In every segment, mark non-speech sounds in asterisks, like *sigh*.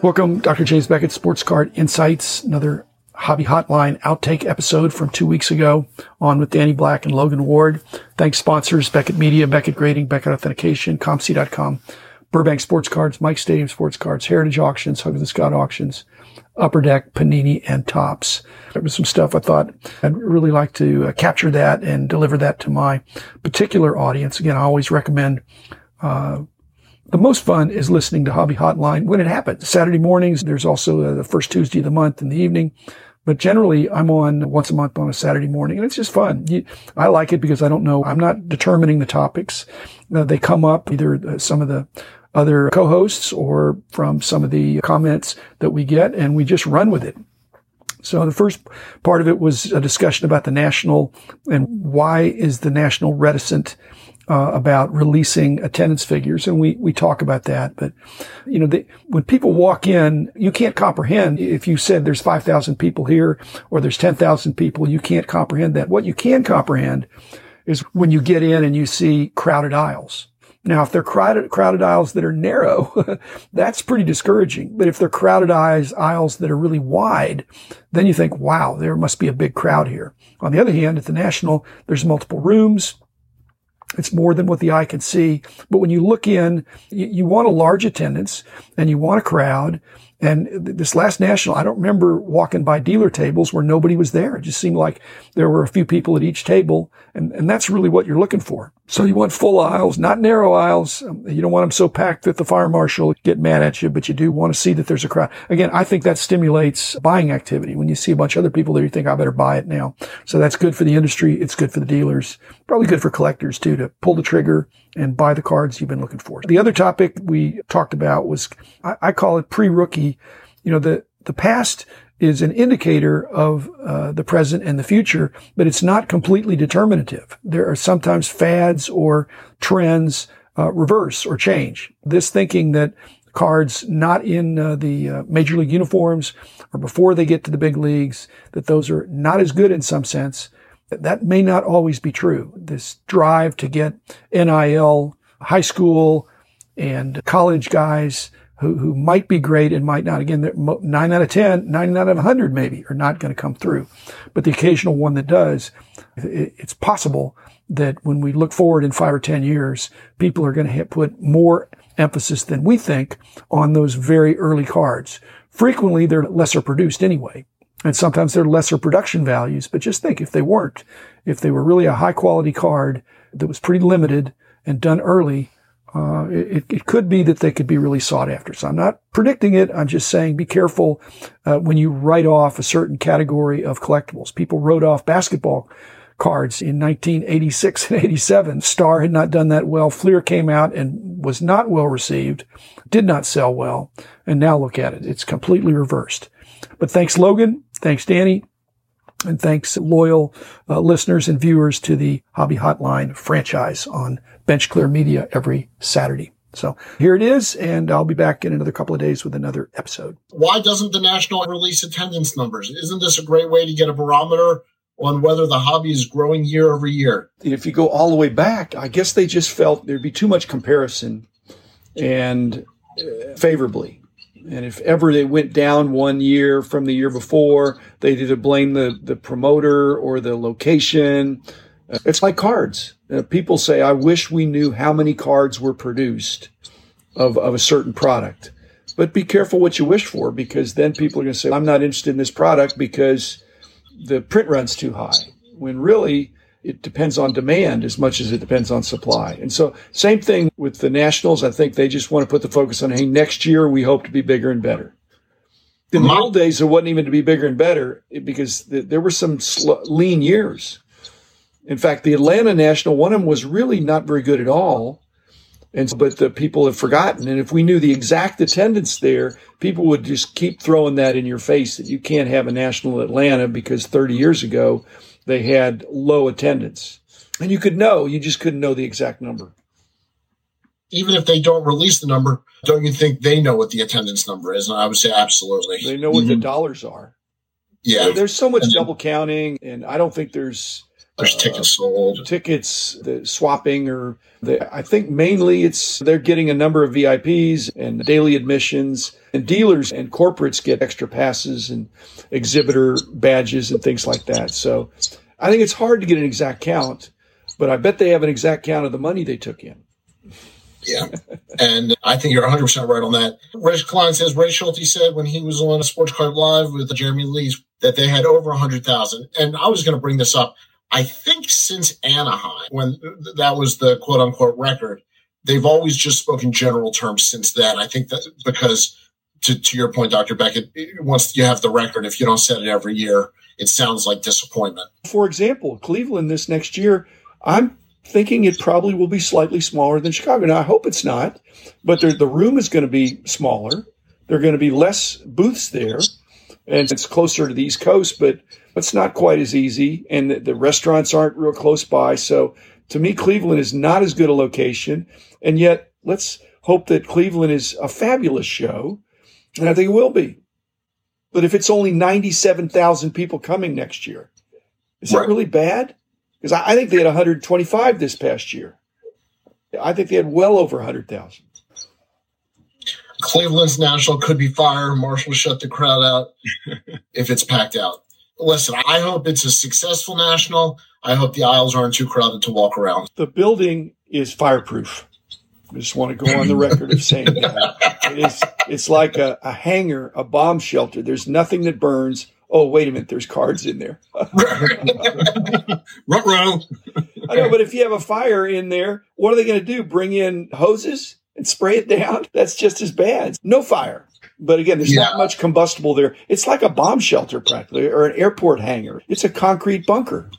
Welcome, Dr. James Beckett, Sports Card Insights, another Hobby Hotline outtake episode from two weeks ago on with Danny Black and Logan Ward. Thanks sponsors, Beckett Media, Beckett Grading, Beckett Authentication, COMC.com, Burbank Sports Cards, Mike Stadium Sports Cards, Heritage Auctions, Huggins and Scott Auctions, Upper Deck, Panini, and Topps. There was some stuff I thought I'd really like to uh, capture that and deliver that to my particular audience. Again, I always recommend uh, the most fun is listening to Hobby Hotline when it happens. Saturday mornings, there's also uh, the first Tuesday of the month in the evening. But generally, I'm on once a month on a Saturday morning, and it's just fun. I like it because I don't know, I'm not determining the topics. Uh, they come up either uh, some of the other co-hosts or from some of the comments that we get, and we just run with it. So the first part of it was a discussion about the national and why is the national reticent uh, about releasing attendance figures, and we we talk about that. But you know, the, when people walk in, you can't comprehend if you said there's five thousand people here or there's ten thousand people. You can't comprehend that. What you can comprehend is when you get in and you see crowded aisles. Now, if they're crowded, crowded aisles that are narrow, *laughs* that's pretty discouraging. But if they're crowded aisles, aisles that are really wide, then you think, wow, there must be a big crowd here. On the other hand, at the National, there's multiple rooms. It's more than what the eye can see. But when you look in, you, you, want a large attendance and you want a crowd. And this last national, I don't remember walking by dealer tables where nobody was there. It just seemed like there were a few people at each table. And, and that's really what you're looking for. So you want full aisles, not narrow aisles. You don't want them so packed that the fire marshal get mad at you, but you do want to see that there's a crowd. Again, I think that stimulates buying activity. When you see a bunch of other people there, you think, I better buy it now. So that's good for the industry. It's good for the dealers. Probably good for collectors too, to pull the trigger and buy the cards you've been looking for. The other topic we talked about was, I, I call it pre-rookie. You know, the, the past is an indicator of uh, the present and the future, but it's not completely determinative. There are sometimes fads or trends uh, reverse or change. This thinking that cards not in uh, the uh, major league uniforms or before they get to the big leagues, that those are not as good in some sense. That may not always be true. This drive to get NIL, high school and college guys who, who might be great and might not. Again, nine out of 10, nine out of 100 maybe are not going to come through. But the occasional one that does, it's possible that when we look forward in five or 10 years, people are going to put more emphasis than we think on those very early cards. Frequently, they're lesser produced anyway. And sometimes they're lesser production values, but just think if they weren't, if they were really a high quality card that was pretty limited and done early, uh, it, it, could be that they could be really sought after. So I'm not predicting it. I'm just saying be careful uh, when you write off a certain category of collectibles. People wrote off basketball cards in 1986 and 87. Star had not done that well. Fleer came out and was not well received, did not sell well. And now look at it. It's completely reversed. But thanks, Logan. Thanks, Danny. And thanks, loyal uh, listeners and viewers to the Hobby Hotline franchise on Bench Clear Media every Saturday. So here it is, and I'll be back in another couple of days with another episode. Why doesn't the National release attendance numbers? Isn't this a great way to get a barometer on whether the hobby is growing year over year? If you go all the way back, I guess they just felt there'd be too much comparison and uh, favorably. And if ever they went down one year from the year before, they either blame the, the promoter or the location. It's like cards. Uh, people say, I wish we knew how many cards were produced of, of a certain product. But be careful what you wish for because then people are going to say, I'm not interested in this product because the print run's too high. When really, it depends on demand as much as it depends on supply. And so same thing with the nationals. I think they just want to put the focus on, hey, next year we hope to be bigger and better. In the old days, it wasn't even to be bigger and better because there were some sl- lean years. In fact, the Atlanta National, one of them was really not very good at all. And but the people have forgotten. And if we knew the exact attendance there, people would just keep throwing that in your face that you can't have a national Atlanta because 30 years ago they had low attendance. And you could know, you just couldn't know the exact number. Even if they don't release the number, don't you think they know what the attendance number is? And I would say absolutely. They know what mm-hmm. the dollars are. Yeah. There's so much double counting, and I don't think there's There's uh, tickets sold. Tickets, the swapping, or the, I think mainly it's they're getting a number of VIPs and daily admissions, and dealers and corporates get extra passes and exhibitor badges and things like that. So I think it's hard to get an exact count, but I bet they have an exact count of the money they took in. Yeah. and I think you're 100% right on that. Reg Klein says Ray Schulte said when he was on a Sports Card Live with Jeremy Lees that they had over 100,000. And I was going to bring this up. I think since Anaheim, when that was the quote unquote record, they've always just spoken general terms since then. I think that because to, to your point, Dr. Beckett, once you have the record, if you don't set it every year, it sounds like disappointment. For example, Cleveland this next year, I'm thinking it probably will be slightly smaller than Chicago. Now, I hope it's not, but the room is going to be smaller. There are going to be less booths there, and it's closer to the East Coast, but it's not quite as easy. And the, the restaurants aren't real close by. So to me, Cleveland is not as good a location. And yet, let's hope that Cleveland is a fabulous show. And I think it will be. But if it's only 97,000 people coming next year, is right. that really bad? Because I, I, think they had 125 this past year. I think they had well over 100,000. Cleveland's national could be fire. Marshall shut the crowd out *laughs* if it's packed out. Listen, I hope it's a successful national. I hope the aisles aren't too crowded to walk around. The building is fireproof. I just want to go on the record of saying that. It is, it's like a, a hangar, a bomb shelter. There's nothing that burns. Oh, wait a minute, there's cards in there. *laughs* row. I know, but if you have a fire in there, what are they going to do? Bring in hoses and spray it down? That's just as bad. No fire. But again, there's yeah. not much combustible there. It's like a bomb shelter practically, or an airport hangar. It's a concrete bunker.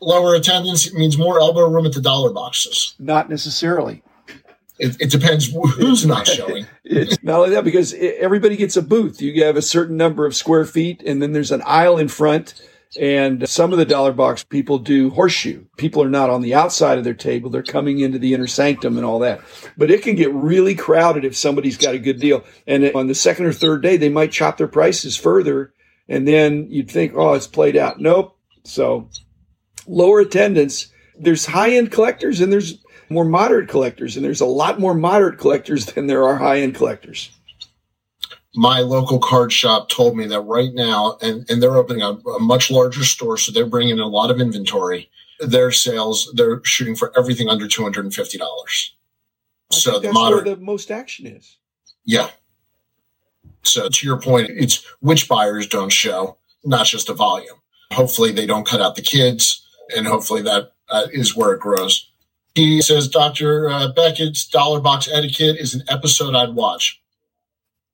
Lower attendance means more elbow room at the dollar boxes. Not necessarily. It, it depends who's not showing. *laughs* it's not only that because everybody gets a booth. You have a certain number of square feet, and then there's an aisle in front. And some of the dollar box people do horseshoe. People are not on the outside of their table. They're coming into the inner sanctum and all that. But it can get really crowded if somebody's got a good deal. And on the second or third day, they might chop their prices further. And then you'd think, oh, it's played out. Nope. So lower attendance. There's high end collectors and there's more moderate collectors, and there's a lot more moderate collectors than there are high end collectors. My local card shop told me that right now, and, and they're opening a, a much larger store, so they're bringing in a lot of inventory. Their sales, they're shooting for everything under two hundred and fifty dollars. So the that's where the most action is. Yeah. So to your point, it's which buyers don't show, not just the volume. Hopefully, they don't cut out the kids, and hopefully that uh, is where it grows. He says Dr. Uh, Beckett's Dollar Box Etiquette is an episode I'd watch.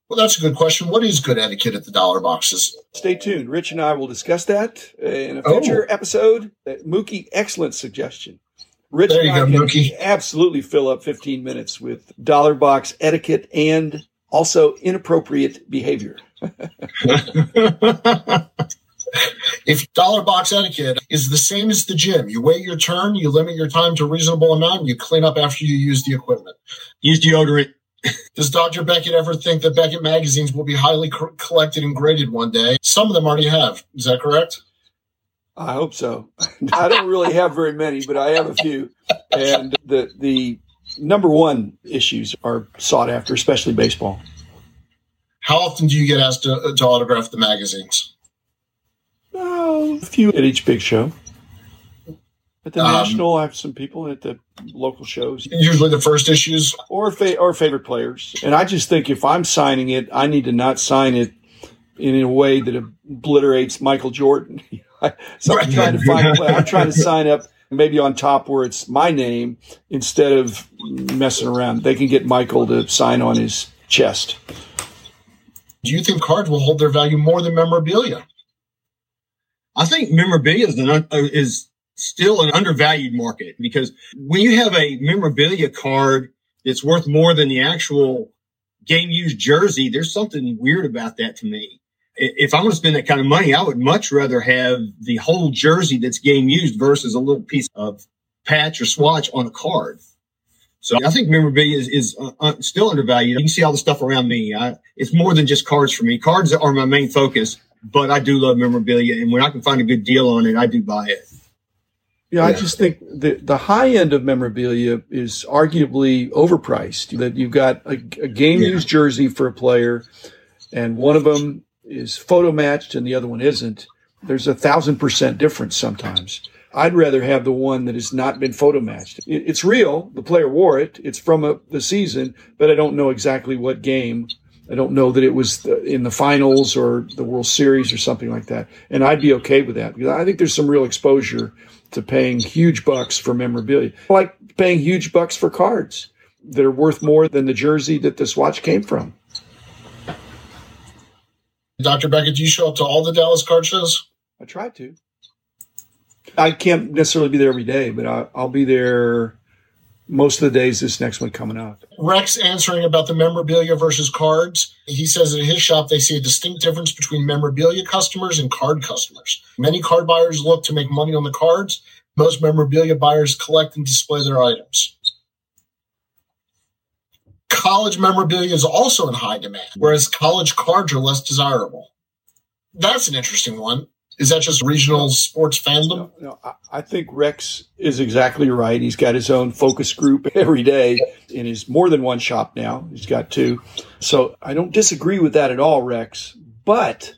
Well, that's a good question. What is good etiquette at the dollar boxes? Stay tuned. Rich and I will discuss that in a future oh. episode. Uh, Mookie, excellent suggestion. Rich there you and I go, Mookie. absolutely fill up 15 minutes with dollar box etiquette and also inappropriate behavior. *laughs* if dollar box etiquette is the same as the gym, you wait your turn, you limit your time to a reasonable amount, and you clean up after you use the equipment. Use deodorant. Does Dr. Beckett ever think that Beckett magazines will be highly co- collected and graded one day? Some of them already have. Is that correct? I hope so. *laughs* I don't really have very many, but I have a few. And the the number one issues are sought after, especially baseball. How often do you get asked to, to autograph the magazines? Oh, a few at each big show. At the um, national, I have some people at the local shows. Usually, the first issues or fa- or favorite players. And I just think if I'm signing it, I need to not sign it in a way that obliterates Michael Jordan. *laughs* so I'm trying to find. I'm trying to sign up maybe on top where it's my name instead of messing around. They can get Michael to sign on his chest. Do you think cards will hold their value more than memorabilia? I think memorabilia is, an, uh, is still an undervalued market because when you have a memorabilia card that's worth more than the actual game used jersey, there's something weird about that to me. If I'm going to spend that kind of money, I would much rather have the whole jersey that's game used versus a little piece of patch or swatch on a card. So I think memorabilia is, is uh, uh, still undervalued. You can see all the stuff around me. I, it's more than just cards for me. Cards are my main focus but I do love memorabilia. And when I can find a good deal on it, I do buy it. Yeah, I just think the the high end of memorabilia is arguably overpriced. That you've got a, a game yeah. used jersey for a player, and one of them is photo matched and the other one isn't. There's a thousand percent difference sometimes. I'd rather have the one that has not been photo matched. It, it's real. The player wore it. It's from a, the season, but I don't know exactly what game. I don't know that it was the, in the finals or the World Series or something like that. And I'd be okay with that because I think there's some real exposure to paying huge bucks for memorabilia, like paying huge bucks for cards that are worth more than the jersey that this watch came from. Dr. Beckett, do you show up to all the Dallas card shows? I try to. I can't necessarily be there every day, but I, I'll be there most of the days this next one coming up. Rex answering about the memorabilia versus cards. He says in his shop they see a distinct difference between memorabilia customers and card customers. Many card buyers look to make money on the cards. Most memorabilia buyers collect and display their items. College memorabilia is also in high demand, whereas college cards are less desirable. That's an interesting one. Is that just regional sports fandom? No, no, I think Rex is exactly right. He's got his own focus group *laughs* every day in his more than one shop now. He's got two. So I don't disagree with that at all, Rex. But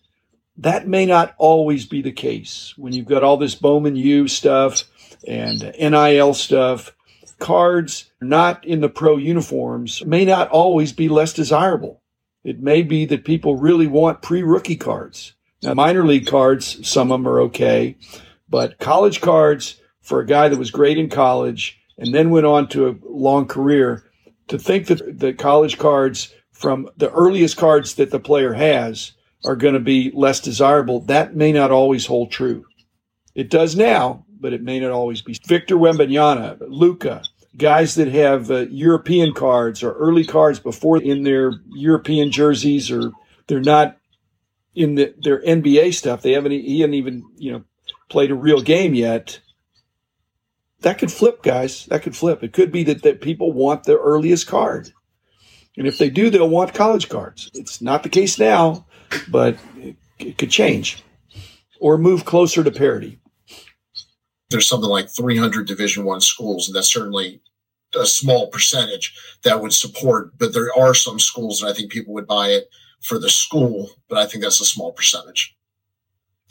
that may not always be the case when you've got all this Bowman U stuff and NIL stuff. Cards not in the pro uniforms may not always be less desirable. It may be that people really want pre rookie cards now, minor league cards, some of them are okay, but college cards for a guy that was great in college and then went on to a long career, to think that the college cards from the earliest cards that the player has are going to be less desirable, that may not always hold true. It does now, but it may not always be. Victor Wembanyama, Luka, guys that have uh, European cards or early cards before in their European jerseys or they're not in the, their NBA stuff. They haven't he hasn't even you know played a real game yet. That could flip, guys. That could flip. It could be that, that people want the earliest card. And if they do, they'll want college cards. It's not the case now, but it, it could change or move closer to parity. There's something like 300 Division One schools, and that's certainly a small percentage that would support. But there are some schools, and I think people would buy it for the school, but I think that's a small percentage.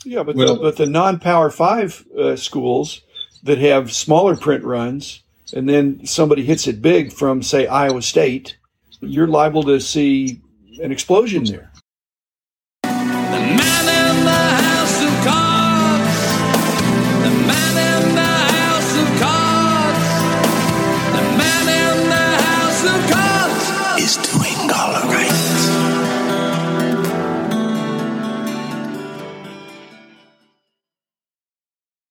Yeah, but well, the, but the non-power five uh, schools that have smaller print runs, and then somebody hits it big from say Iowa State, you're liable to see an explosion there.